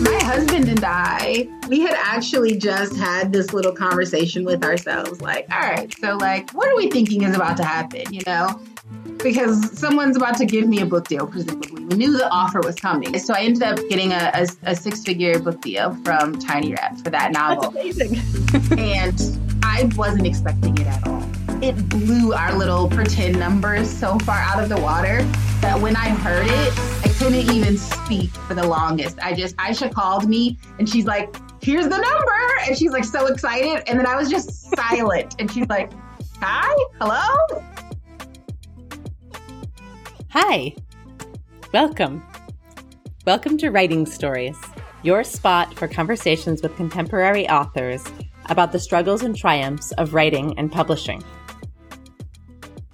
My husband and I, we had actually just had this little conversation with ourselves like, all right, so like, what are we thinking is about to happen, you know? Because someone's about to give me a book deal, presumably. We knew the offer was coming. So I ended up getting a, a, a six figure book deal from Tiny Rep for that novel. That's amazing. and I wasn't expecting it at all. It blew our little pretend numbers so far out of the water that when I heard it, I couldn't even speak for the longest. I just, Aisha called me and she's like, here's the number. And she's like so excited. And then I was just silent. And she's like, hi, hello? Hi. Welcome. Welcome to Writing Stories, your spot for conversations with contemporary authors about the struggles and triumphs of writing and publishing.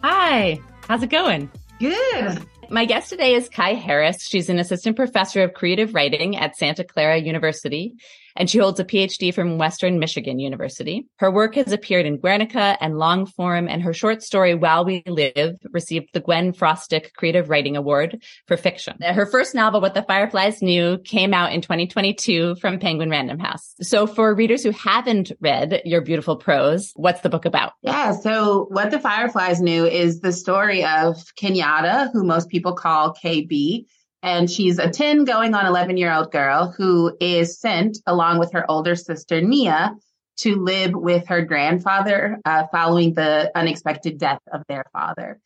Hi, how's it going? Good. My guest today is Kai Harris. She's an assistant professor of creative writing at Santa Clara University, and she holds a PhD from Western Michigan University. Her work has appeared in Guernica and long form, and her short story, While We Live, received the Gwen Frostic Creative Writing Award for fiction. Her first novel, What the Fireflies Knew, came out in 2022 from Penguin Random House. So for readers who haven't read your beautiful prose, what's the book about? Yeah, so What the Fireflies Knew is the story of Kenyatta, who most people call KB. And she's a 10 going on 11 year old girl who is sent along with her older sister, Nia, to live with her grandfather uh, following the unexpected death of their father.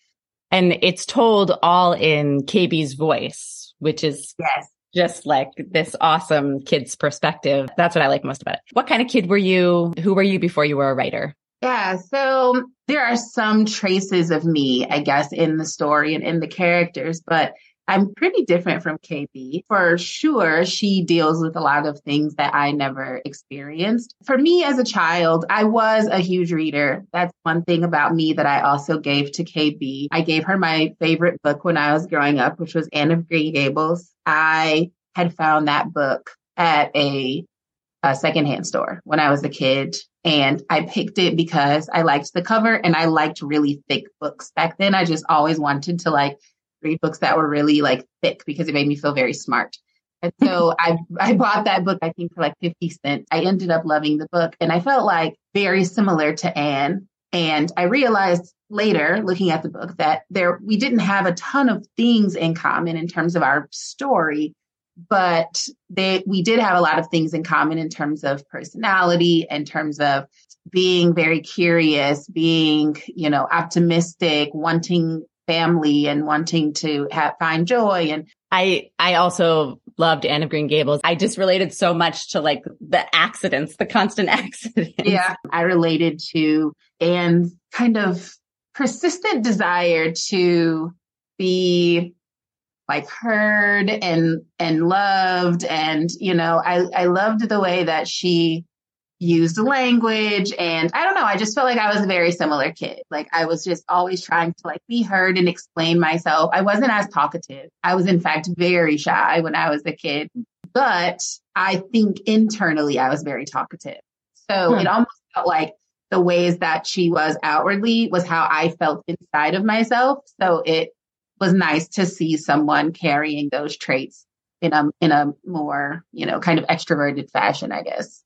And it's told all in KB's voice, which is Yes. just like this awesome kid's perspective. That's what I like most about it. What kind of kid were you? Who were you before you were a writer? Yeah, so there are some traces of me, I guess, in the story and in the characters, but I'm pretty different from KB. For sure, she deals with a lot of things that I never experienced. For me as a child, I was a huge reader. That's one thing about me that I also gave to KB. I gave her my favorite book when I was growing up, which was Anne of Green Gables. I had found that book at a, a secondhand store when I was a kid. And I picked it because I liked the cover and I liked really thick books back then. I just always wanted to like read books that were really like thick because it made me feel very smart. And so I I bought that book I think for like 50 cents. I ended up loving the book and I felt like very similar to Anne. And I realized later looking at the book that there we didn't have a ton of things in common in terms of our story, but they we did have a lot of things in common in terms of personality, in terms of being very curious, being, you know, optimistic, wanting family and wanting to have, find joy and I, I also loved Anne of Green Gables. I just related so much to like the accidents, the constant accidents. yeah i related to anne's kind of persistent desire to be like heard and and loved and you know i i loved the way that she used language and i don't know i just felt like i was a very similar kid. Like i was just always trying to like be heard and explain myself. I wasn't as talkative. I was in fact very shy when i was a kid but i think internally i was very talkative. So Hmm. it almost felt like the ways that she was outwardly was how i felt inside of myself. So it was nice to see someone carrying those traits in a in a more you know kind of extroverted fashion i guess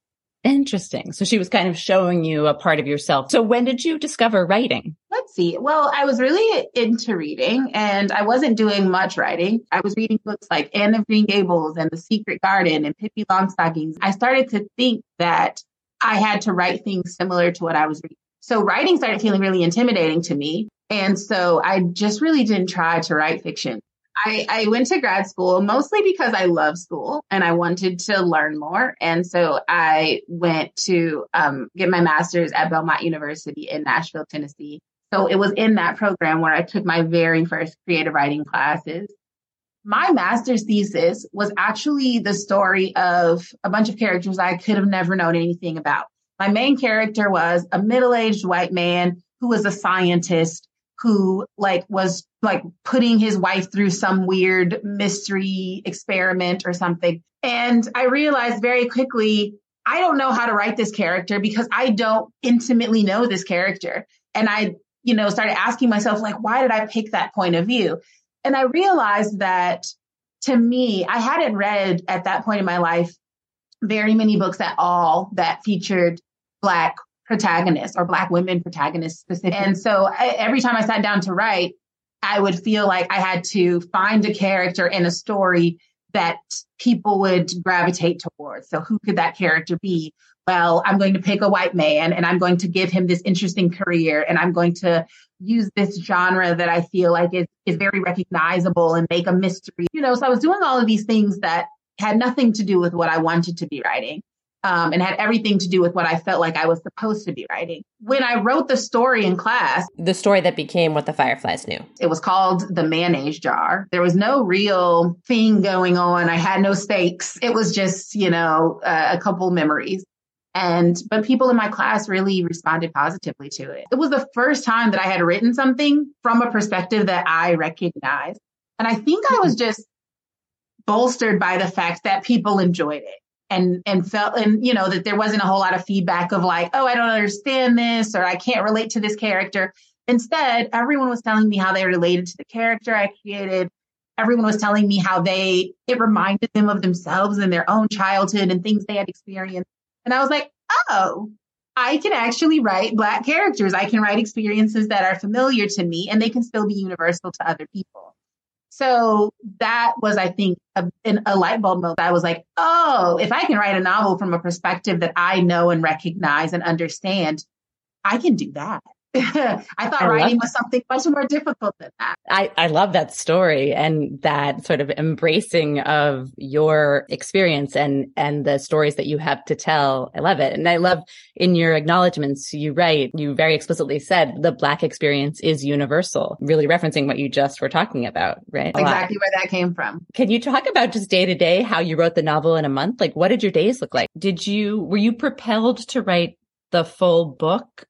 Interesting. So she was kind of showing you a part of yourself. So when did you discover writing? Let's see. Well, I was really into reading and I wasn't doing much writing. I was reading books like Anne of Green Gables and The Secret Garden and Pippi Longstockings. I started to think that I had to write things similar to what I was reading. So writing started feeling really intimidating to me. And so I just really didn't try to write fiction. I, I went to grad school mostly because I love school and I wanted to learn more. And so I went to um, get my master's at Belmont University in Nashville, Tennessee. So it was in that program where I took my very first creative writing classes. My master's thesis was actually the story of a bunch of characters I could have never known anything about. My main character was a middle-aged white man who was a scientist who like was like putting his wife through some weird mystery experiment or something. And I realized very quickly, I don't know how to write this character because I don't intimately know this character. And I, you know, started asking myself, like, why did I pick that point of view? And I realized that to me, I hadn't read at that point in my life very many books at all that featured Black protagonists or Black women protagonists specifically. And so I, every time I sat down to write, I would feel like I had to find a character in a story that people would gravitate towards. So who could that character be? Well, I'm going to pick a white man and I'm going to give him this interesting career and I'm going to use this genre that I feel like is, is very recognizable and make a mystery. You know, so I was doing all of these things that had nothing to do with what I wanted to be writing. Um, and had everything to do with what I felt like I was supposed to be writing. When I wrote the story in class, the story that became what the Fireflies knew, it was called The Mayonnaise Jar. There was no real thing going on. I had no stakes. It was just, you know, uh, a couple memories. And, but people in my class really responded positively to it. It was the first time that I had written something from a perspective that I recognized. And I think I was just bolstered by the fact that people enjoyed it and and felt and you know that there wasn't a whole lot of feedback of like oh i don't understand this or i can't relate to this character. Instead everyone was telling me how they related to the character i created. Everyone was telling me how they it reminded them of themselves and their own childhood and things they had experienced. And i was like oh i can actually write black characters. I can write experiences that are familiar to me and they can still be universal to other people so that was, I think, a, a light bulb moment. I was like, oh, if I can write a novel from a perspective that I know and recognize and understand, I can do that. I thought I writing was something much more difficult than that. I, I love that story and that sort of embracing of your experience and, and the stories that you have to tell. I love it. And I love in your acknowledgments, you write, you very explicitly said the Black experience is universal, really referencing what you just were talking about, right? Exactly where that came from. Can you talk about just day to day how you wrote the novel in a month? Like, what did your days look like? Did you, were you propelled to write the full book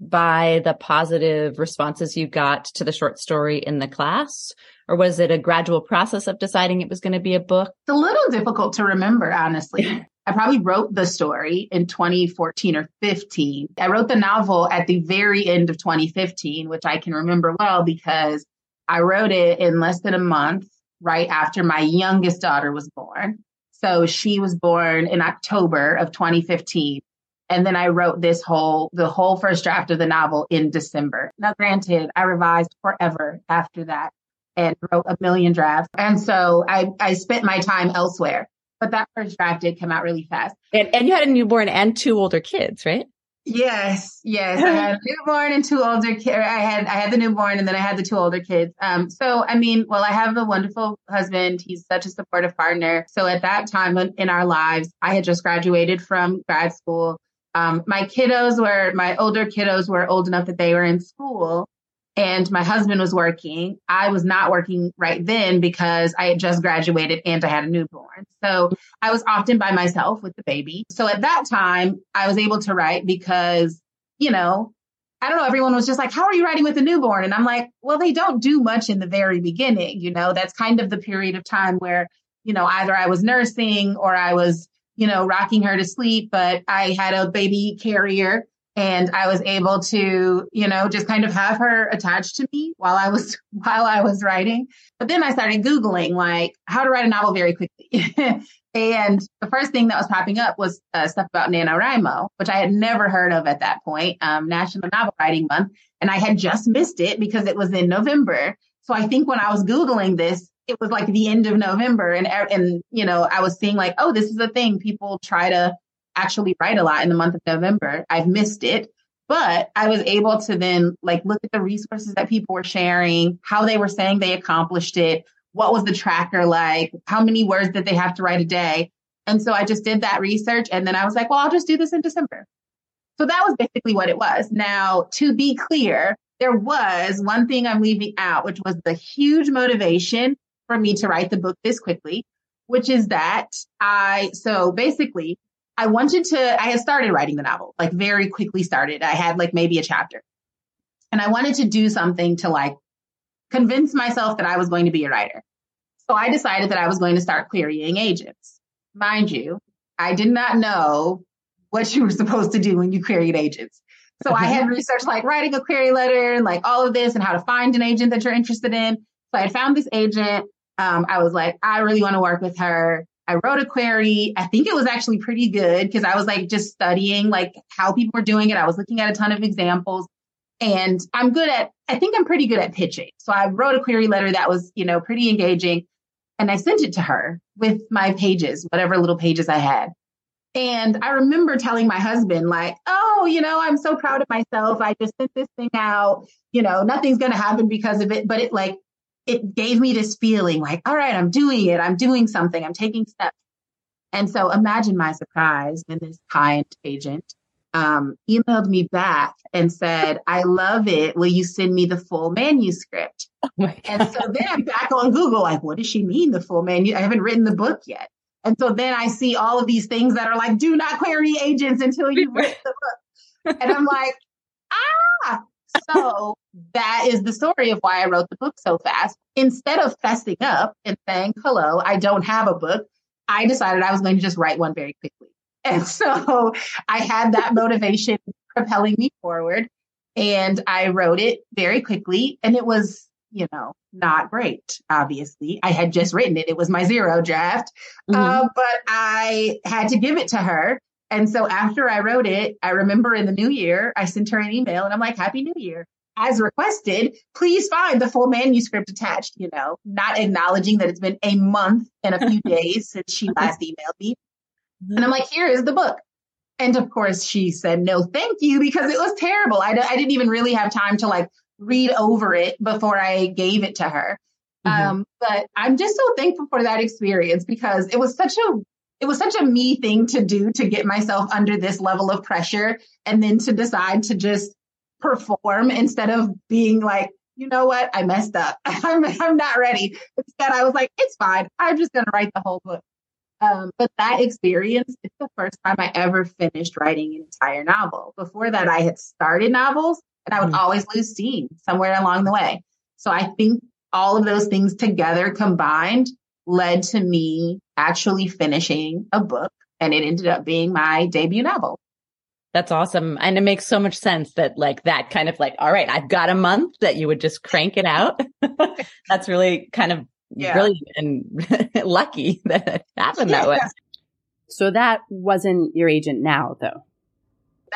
by the positive responses you got to the short story in the class? Or was it a gradual process of deciding it was going to be a book? It's a little difficult to remember, honestly. I probably wrote the story in 2014 or 15. I wrote the novel at the very end of 2015, which I can remember well because I wrote it in less than a month right after my youngest daughter was born. So she was born in October of 2015. And then I wrote this whole, the whole first draft of the novel in December. Now, granted, I revised forever after that and wrote a million drafts. And so I, I spent my time elsewhere. But that first draft did come out really fast. And, and you had a newborn and two older kids, right? Yes, yes. I had a newborn and two older kids. I had I had the newborn and then I had the two older kids. Um, so I mean, well, I have a wonderful husband. He's such a supportive partner. So at that time in our lives, I had just graduated from grad school. Um, my kiddos were, my older kiddos were old enough that they were in school and my husband was working. I was not working right then because I had just graduated and I had a newborn. So I was often by myself with the baby. So at that time, I was able to write because, you know, I don't know, everyone was just like, how are you writing with a newborn? And I'm like, well, they don't do much in the very beginning. You know, that's kind of the period of time where, you know, either I was nursing or I was you know, rocking her to sleep, but I had a baby carrier and I was able to, you know, just kind of have her attached to me while I was while I was writing. But then I started googling like how to write a novel very quickly. and the first thing that was popping up was uh, stuff about NaNoWriMo, which I had never heard of at that point, um, National Novel Writing Month, and I had just missed it because it was in November. So I think when I was googling this, it was like the end of November and er, and you know I was seeing like oh this is a thing people try to actually write a lot in the month of November. I've missed it, but I was able to then like look at the resources that people were sharing, how they were saying they accomplished it, what was the tracker like, how many words did they have to write a day. And so I just did that research and then I was like, well, I'll just do this in December. So that was basically what it was. Now, to be clear, there was one thing I'm leaving out, which was the huge motivation for me to write the book this quickly, which is that I, so basically, I wanted to, I had started writing the novel, like very quickly started. I had like maybe a chapter. And I wanted to do something to like convince myself that I was going to be a writer. So I decided that I was going to start querying agents. Mind you, I did not know what you were supposed to do when you queried agents. So I had researched like writing a query letter and like all of this and how to find an agent that you're interested in. So I had found this agent Um, I was like, I really want to work with her. I wrote a query. I think it was actually pretty good because I was like just studying like how people were doing it. I was looking at a ton of examples and I'm good at, I think I'm pretty good at pitching. So I wrote a query letter that was, you know, pretty engaging and I sent it to her with my pages, whatever little pages I had. And I remember telling my husband, like, oh, you know, I'm so proud of myself. I just sent this thing out. You know, nothing's going to happen because of it. But it like, it gave me this feeling like, all right, I'm doing it. I'm doing something. I'm taking steps. And so imagine my surprise when this kind agent um, emailed me back and said, I love it. Will you send me the full manuscript? Oh and so then I'm back on Google, like, what does she mean, the full manuscript? I haven't written the book yet. And so then I see all of these things that are like, do not query agents until you read the book. And I'm like, ah. So that is the story of why I wrote the book so fast. Instead of fessing up and saying, hello, I don't have a book, I decided I was going to just write one very quickly. And so I had that motivation propelling me forward and I wrote it very quickly and it was, you know, not great, obviously. I had just written it. It was my zero draft, mm-hmm. uh, but I had to give it to her. And so after I wrote it, I remember in the new year, I sent her an email and I'm like, Happy New Year. As requested, please find the full manuscript attached, you know, not acknowledging that it's been a month and a few days since she last emailed me. And I'm like, here is the book. And of course, she said, no, thank you, because it was terrible. I d- I didn't even really have time to like read over it before I gave it to her. Mm-hmm. Um, but I'm just so thankful for that experience because it was such a it was such a me thing to do to get myself under this level of pressure and then to decide to just perform instead of being like, you know what, I messed up. I'm, I'm not ready. Instead, I was like, it's fine. I'm just going to write the whole book. Um, but that experience is the first time I ever finished writing an entire novel. Before that, I had started novels and I would mm-hmm. always lose steam somewhere along the way. So I think all of those things together combined led to me actually finishing a book and it ended up being my debut novel. That's awesome. And it makes so much sense that like that kind of like, all right, I've got a month that you would just crank it out. That's really kind of yeah. brilliant and lucky that it happened that way. So that wasn't your agent now though.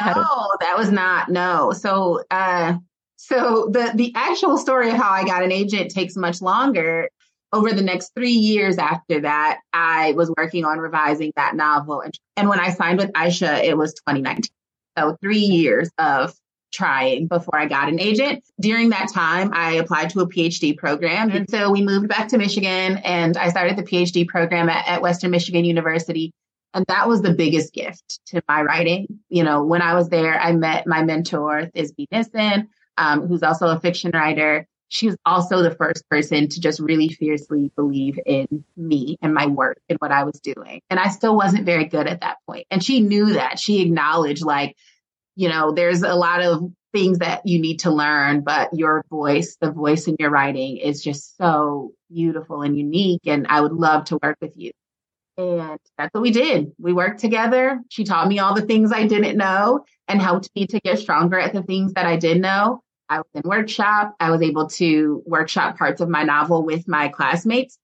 No, that was not. No. So, uh, so the, the actual story of how I got an agent takes much longer. Over the next three years after that, I was working on revising that novel. And, and when I signed with Aisha, it was 2019. So three years of trying before I got an agent. During that time, I applied to a PhD program. And so we moved back to Michigan and I started the PhD program at, at Western Michigan University. And that was the biggest gift to my writing. You know, when I was there, I met my mentor, Thisbe Nissen, um, who's also a fiction writer. She was also the first person to just really fiercely believe in me and my work and what I was doing. And I still wasn't very good at that point. And she knew that. She acknowledged, like, you know, there's a lot of things that you need to learn, but your voice, the voice in your writing is just so beautiful and unique. And I would love to work with you. And that's what we did. We worked together. She taught me all the things I didn't know and helped me to get stronger at the things that I did know. I was in workshop. I was able to workshop parts of my novel with my classmates.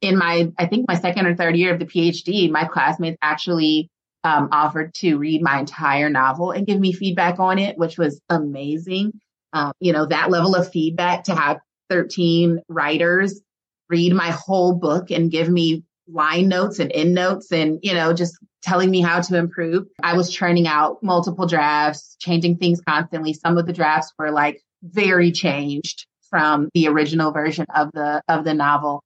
In my, I think my second or third year of the PhD, my classmates actually um, offered to read my entire novel and give me feedback on it, which was amazing. Um, you know, that level of feedback to have 13 writers read my whole book and give me line notes and end notes and, you know, just telling me how to improve. I was churning out multiple drafts, changing things constantly. Some of the drafts were like very changed from the original version of the, of the novel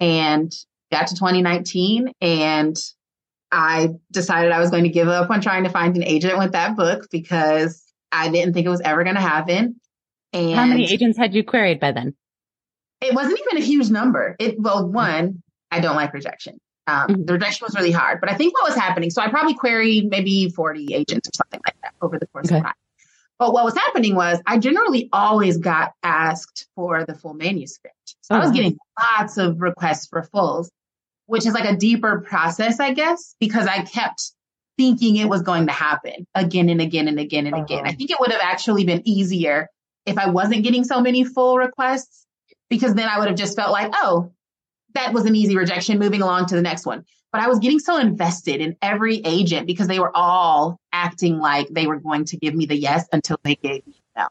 and got to 2019 and I decided I was going to give up on trying to find an agent with that book because I didn't think it was ever going to happen. And how many agents had you queried by then? It wasn't even a huge number. It well, one, I don't like rejection. Um, mm-hmm. The rejection was really hard, but I think what was happening. So I probably queried maybe 40 agents or something like that over the course okay. of time. But what was happening was I generally always got asked for the full manuscript. So oh, I was getting lots of requests for fulls which is like a deeper process, I guess, because I kept thinking it was going to happen again and again and again and uh-huh. again. I think it would have actually been easier if I wasn't getting so many full requests because then I would have just felt like, oh, that was an easy rejection moving along to the next one. But I was getting so invested in every agent because they were all acting like they were going to give me the yes until they gave me no.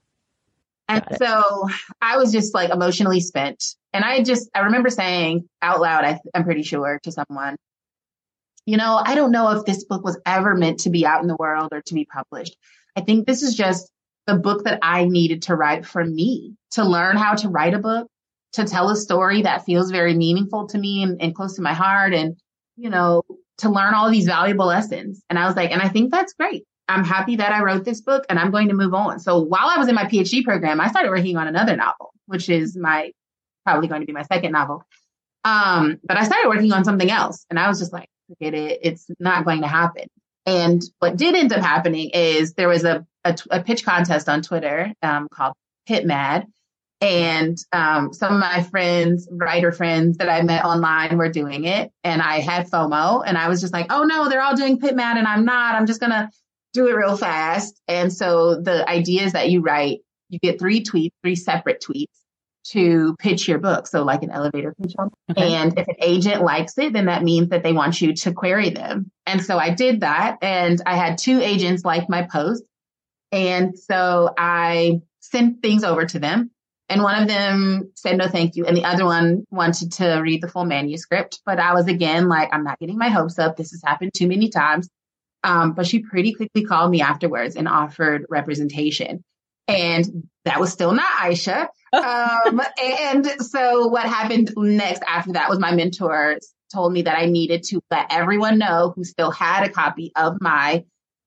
And so I was just like emotionally spent. And I just, I remember saying out loud, I, I'm pretty sure to someone, you know, I don't know if this book was ever meant to be out in the world or to be published. I think this is just the book that I needed to write for me to learn how to write a book, to tell a story that feels very meaningful to me and, and close to my heart and, you know, to learn all these valuable lessons. And I was like, and I think that's great. I'm happy that I wrote this book and I'm going to move on. So while I was in my PhD program, I started working on another novel, which is my probably going to be my second novel. Um, but I started working on something else and I was just like, forget it. It's not going to happen. And what did end up happening is there was a, a, a pitch contest on Twitter um, called Pit Mad. And um, some of my friends, writer friends that I met online were doing it. And I had FOMO and I was just like, oh no, they're all doing Pit Mad and I'm not. I'm just going to do it real fast. And so the idea is that you write, you get three tweets, three separate tweets to pitch your book. So like an elevator pitch. Okay. And if an agent likes it, then that means that they want you to query them. And so I did that and I had two agents like my post. And so I sent things over to them and one of them said no thank you and the other one wanted to read the full manuscript but i was again like i'm not getting my hopes up this has happened too many times um, but she pretty quickly called me afterwards and offered representation and that was still not Aisha. Um, and so what happened next after that was my mentor told me that I needed to let everyone know who still had a copy of my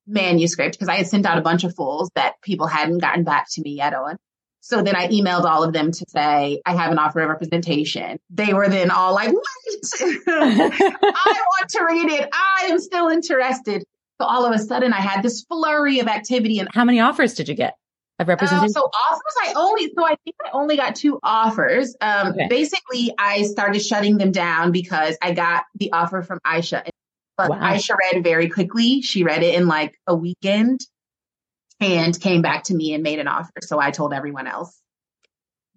manuscript because I had sent out a bunch of fulls that people hadn't gotten back to me yet on. So then I emailed all of them to say, I have an offer of representation. They were then all like, wait, I want to read it. I am still interested. So all of a sudden I had this flurry of activity. And how many offers did you get? of representation? Uh, so offers, I only, so I think I only got two offers. Um, okay. basically I started shutting them down because I got the offer from Aisha, but wow. Aisha read very quickly. She read it in like a weekend and came back to me and made an offer. So I told everyone else,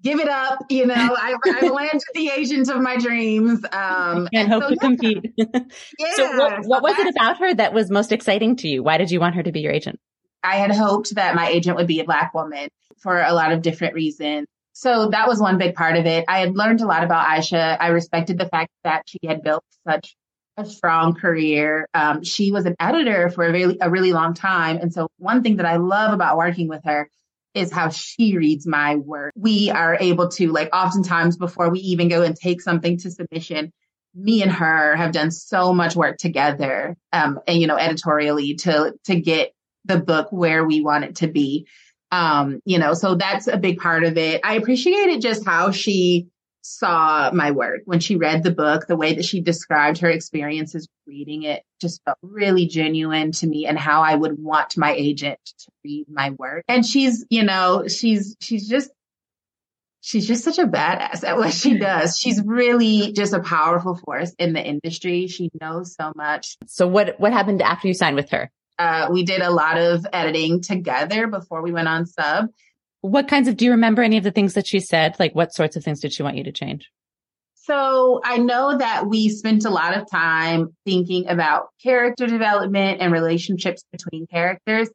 give it up. You know, I, I landed the agent of my dreams. Um, and hope so, to yeah. compete. yeah. So what, what was it about her that was most exciting to you? Why did you want her to be your agent? I had hoped that my agent would be a black woman for a lot of different reasons. So that was one big part of it. I had learned a lot about Aisha. I respected the fact that she had built such a strong career. Um, she was an editor for a really, a really long time. And so one thing that I love about working with her is how she reads my work. We are able to like oftentimes before we even go and take something to submission, me and her have done so much work together, um, and, you know, editorially to, to get the book where we want it to be. Um, you know, so that's a big part of it. I appreciated just how she saw my work when she read the book, the way that she described her experiences reading it just felt really genuine to me and how I would want my agent to read my work. And she's, you know, she's, she's just, she's just such a badass at what she does. She's really just a powerful force in the industry. She knows so much. So what, what happened after you signed with her? Uh, we did a lot of editing together before we went on sub. What kinds of, do you remember any of the things that she said? Like what sorts of things did she want you to change? So I know that we spent a lot of time thinking about character development and relationships between characters.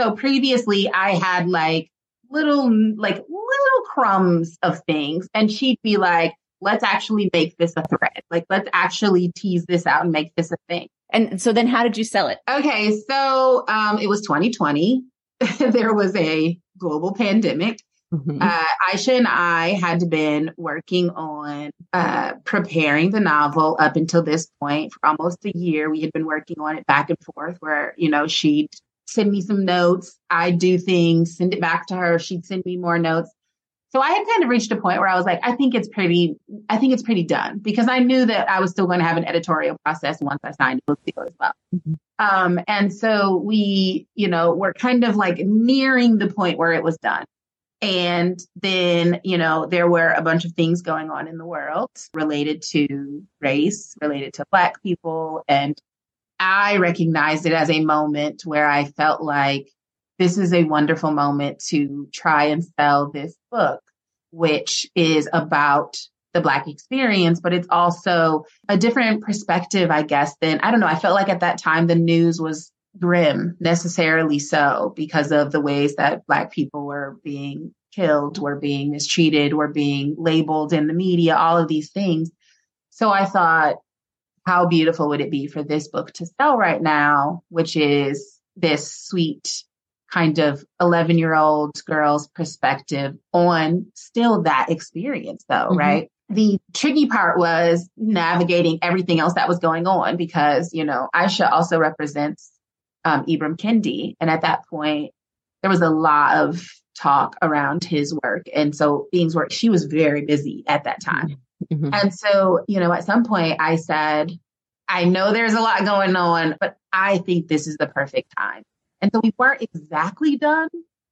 So previously I had like little, like little crumbs of things and she'd be like, let's actually make this a thread. Like, let's actually tease this out and make this a thing. And so then how did you sell it? Okay. So, um, it was 2020. there was a global pandemic. Mm-hmm. Uh, Aisha and I had been working on uh, preparing the novel up until this point for almost a year. We had been working on it back and forth, where you know she'd send me some notes, I'd do things, send it back to her. She'd send me more notes. So I had kind of reached a point where I was like, I think it's pretty, I think it's pretty done because I knew that I was still going to have an editorial process once I signed a book deal as well. Mm-hmm. Um, and so we, you know, we're kind of like nearing the point where it was done. And then, you know, there were a bunch of things going on in the world related to race, related to Black people. And I recognized it as a moment where I felt like this is a wonderful moment to try and sell this book, which is about the Black experience, but it's also a different perspective, I guess, than I don't know. I felt like at that time the news was grim, necessarily so, because of the ways that Black people were being killed, were being mistreated, were being labeled in the media, all of these things. So I thought, how beautiful would it be for this book to sell right now, which is this sweet kind of 11 year old girl's perspective on still that experience though, mm-hmm. right? The tricky part was navigating everything else that was going on because, you know, Aisha also represents um, Ibram Kendi. And at that point, there was a lot of talk around his work. And so Being's work, she was very busy at that time. Mm-hmm. And so, you know, at some point I said, I know there's a lot going on, but I think this is the perfect time. And so we weren't exactly done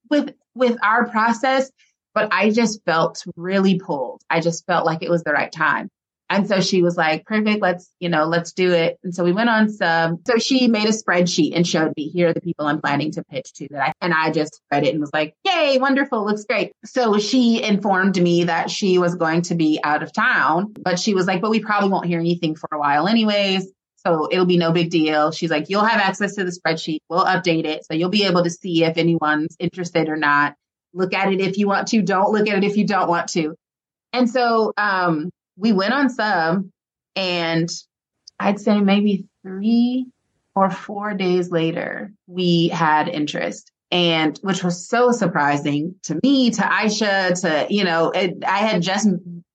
with with our process, but I just felt really pulled. I just felt like it was the right time. And so she was like, perfect, let's, you know, let's do it. And so we went on some, so she made a spreadsheet and showed me, here are the people I'm planning to pitch to that I, and I just read it and was like, yay, wonderful, looks great. So she informed me that she was going to be out of town, but she was like, but we probably won't hear anything for a while anyways. So it'll be no big deal. She's like, you'll have access to the spreadsheet. We'll update it. So you'll be able to see if anyone's interested or not. Look at it if you want to. Don't look at it if you don't want to. And so, um, we went on sub, and I'd say maybe three or four days later, we had interest and which was so surprising to me, to Aisha, to, you know, it, I had just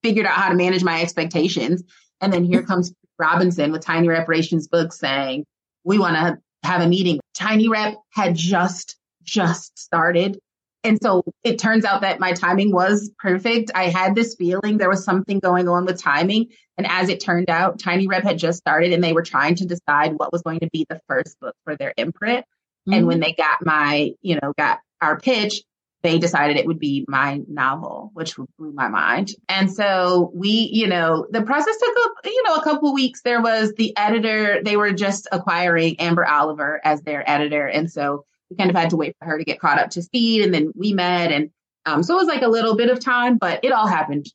figured out how to manage my expectations. And then here comes Robinson with Tiny Reparations Book saying, we want to have a meeting. Tiny Rep had just, just started. And so it turns out that my timing was perfect. I had this feeling there was something going on with timing. And as it turned out, Tiny Rep had just started and they were trying to decide what was going to be the first book for their imprint. Mm-hmm. And when they got my, you know, got our pitch, they decided it would be my novel, which blew my mind. And so we, you know, the process took, a, you know, a couple weeks. There was the editor, they were just acquiring Amber Oliver as their editor. And so we kind of had to wait for her to get caught up to speed. And then we met. And um, so it was like a little bit of time, but it all happened.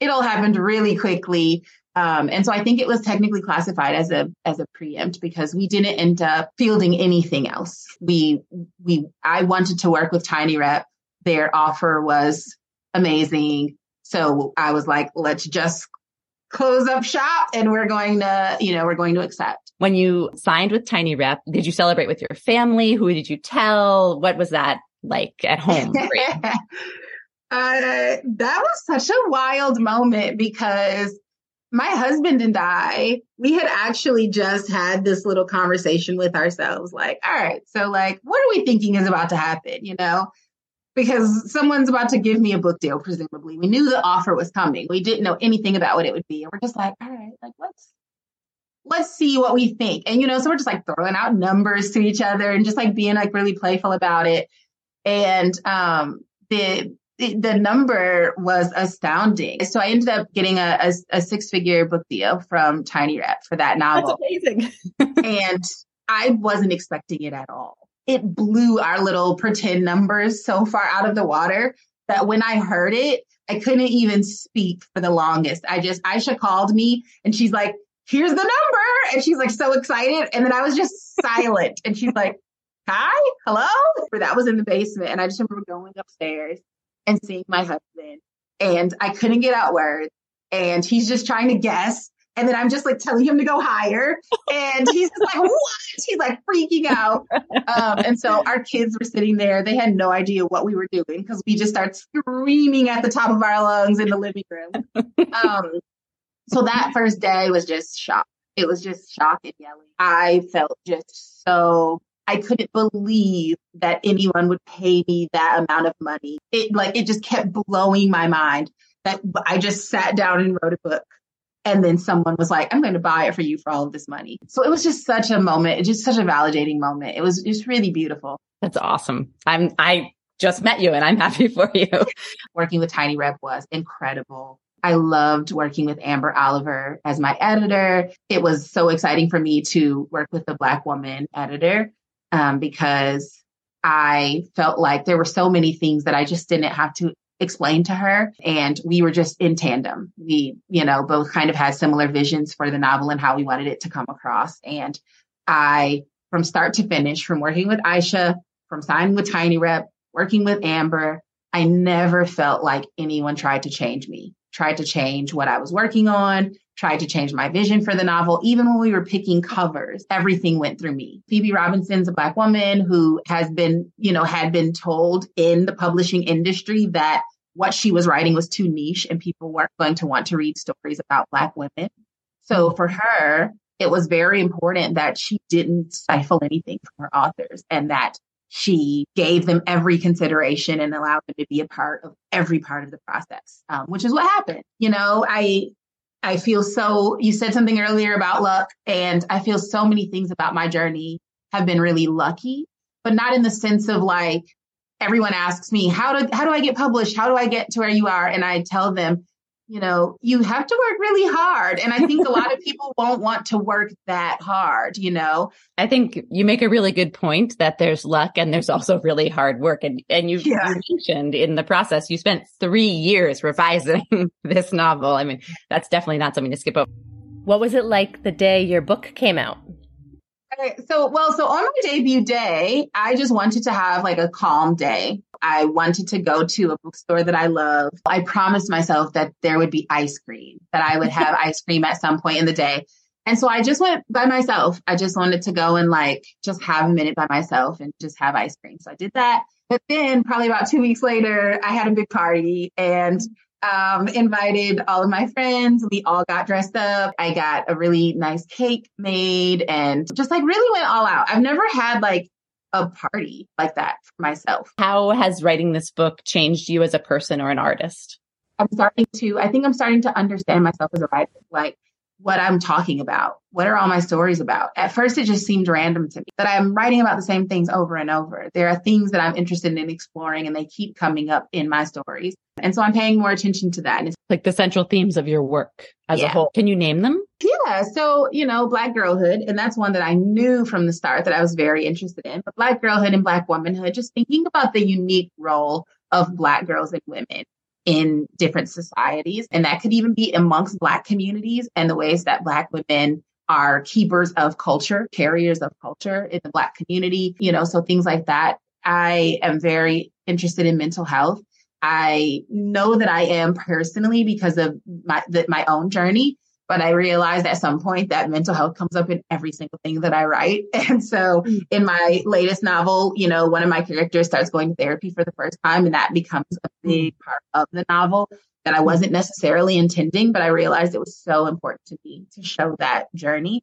It all happened really quickly. Um, and so I think it was technically classified as a as a preempt because we didn't end up fielding anything else. We we I wanted to work with Tiny Rep. Their offer was amazing. So I was like, let's just close up shop and we're going to, you know, we're going to accept. When you signed with Tiny Rep, did you celebrate with your family? Who did you tell? What was that like at home? uh, that was such a wild moment because my husband and I, we had actually just had this little conversation with ourselves like, all right, so like, what are we thinking is about to happen? You know, because someone's about to give me a book deal, presumably. We knew the offer was coming. We didn't know anything about what it would be. And we're just like, all right, like let's let's see what we think. And you know, so we're just like throwing out numbers to each other and just like being like really playful about it. And um the the number was astounding. So I ended up getting a, a, a six figure book deal from Tiny Rep for that novel. That's amazing. and I wasn't expecting it at all it blew our little pretend numbers so far out of the water that when I heard it, I couldn't even speak for the longest. I just, Aisha called me and she's like, here's the number. And she's like so excited. And then I was just silent. And she's like, hi, hello. That was in the basement. And I just remember going upstairs and seeing my husband and I couldn't get out words. And he's just trying to guess and then I'm just like telling him to go higher. And he's just like, what? He's like freaking out. Um, and so our kids were sitting there. They had no idea what we were doing because we just started screaming at the top of our lungs in the living room. Um, so that first day was just shock. It was just shock and yelling. I felt just so I couldn't believe that anyone would pay me that amount of money. It like it just kept blowing my mind that I just sat down and wrote a book and then someone was like, I'm going to buy it for you for all of this money. So it was just such a moment, just such a validating moment. It was just really beautiful. That's awesome. I'm, I just met you and I'm happy for you. working with Tiny Rep was incredible. I loved working with Amber Oliver as my editor. It was so exciting for me to work with a Black woman editor um, because I felt like there were so many things that I just didn't have to explained to her. And we were just in tandem. We, you know, both kind of had similar visions for the novel and how we wanted it to come across. And I, from start to finish, from working with Aisha, from signing with tiny rep working with Amber, I never felt like anyone tried to change me, tried to change what I was working on, tried to change my vision for the novel. Even when we were picking covers, everything went through me. Phoebe Robinson's a black woman who has been, you know, had been told in the publishing industry that what she was writing was too niche and people weren't going to want to read stories about black women. So for her, it was very important that she didn't stifle anything from her authors and that she gave them every consideration and allowed them to be a part of every part of the process, um, which is what happened. You know, I I feel so. You said something earlier about luck, and I feel so many things about my journey have been really lucky, but not in the sense of like everyone asks me how do how do I get published? How do I get to where you are? And I tell them you know, you have to work really hard. And I think a lot of people won't want to work that hard, you know? I think you make a really good point that there's luck and there's also really hard work. And, and you, yeah. you mentioned in the process, you spent three years revising this novel. I mean, that's definitely not something to skip over. What was it like the day your book came out? So, well, so on my debut day, I just wanted to have like a calm day. I wanted to go to a bookstore that I love. I promised myself that there would be ice cream, that I would have ice cream at some point in the day. And so I just went by myself. I just wanted to go and like just have a minute by myself and just have ice cream. So I did that. But then probably about two weeks later, I had a big party and um, invited all of my friends. We all got dressed up. I got a really nice cake made and just like really went all out. I've never had like a party like that for myself. How has writing this book changed you as a person or an artist? I'm starting to, I think I'm starting to understand myself as a writer. Like, what I'm talking about. What are all my stories about? At first, it just seemed random to me that I'm writing about the same things over and over. There are things that I'm interested in exploring and they keep coming up in my stories. And so I'm paying more attention to that. And it's like the central themes of your work as yeah. a whole. Can you name them? Yeah. So, you know, Black girlhood. And that's one that I knew from the start that I was very interested in. But Black girlhood and Black womanhood, just thinking about the unique role of Black girls and women in different societies. And that could even be amongst Black communities and the ways that Black women are keepers of culture, carriers of culture in the Black community, you know, so things like that. I am very interested in mental health. I know that I am personally because of my, the, my own journey but I realized at some point that mental health comes up in every single thing that I write. And so mm. in my latest novel, you know, one of my characters starts going to therapy for the first time, and that becomes a mm. big part of the novel that I wasn't necessarily intending, but I realized it was so important to me to show that journey.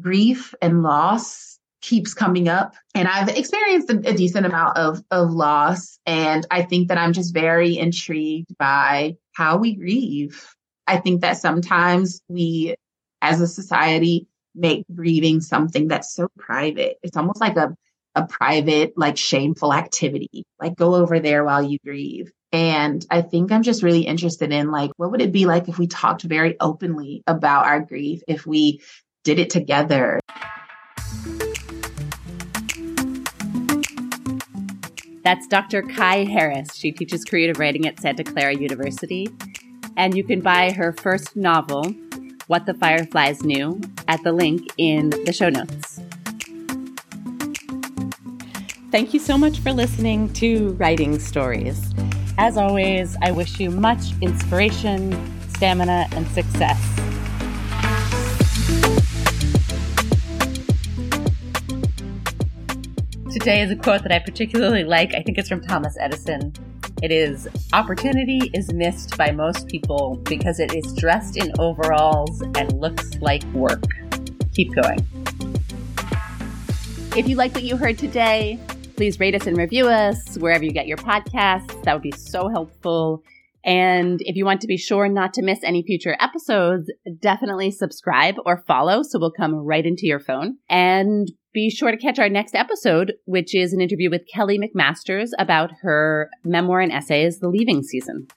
Grief and loss keeps coming up and I've experienced a, a, decent amount of, of loss. And I think that I'm just very intrigued by how we grieve I think that sometimes we, as a society, make grieving something that's so private. It's almost like a, a private, like shameful activity. Like go over there while you grieve. And I think I'm just really interested in like, what would it be like if we talked very openly about our grief, if we did it together? That's Dr. Kai Harris. She teaches creative writing at Santa Clara University and you can buy her first novel, What the Fireflies Knew, at the link in the show notes. Thank you so much for listening to Writing Stories. As always, I wish you much inspiration, stamina, and success. Today is a quote that I particularly like. I think it's from Thomas Edison. It is opportunity is missed by most people because it is dressed in overalls and looks like work. Keep going. If you like what you heard today, please rate us and review us wherever you get your podcasts. That would be so helpful. And if you want to be sure not to miss any future episodes, definitely subscribe or follow so we'll come right into your phone. And be sure to catch our next episode, which is an interview with Kelly McMasters about her memoir and essays, The Leaving Season.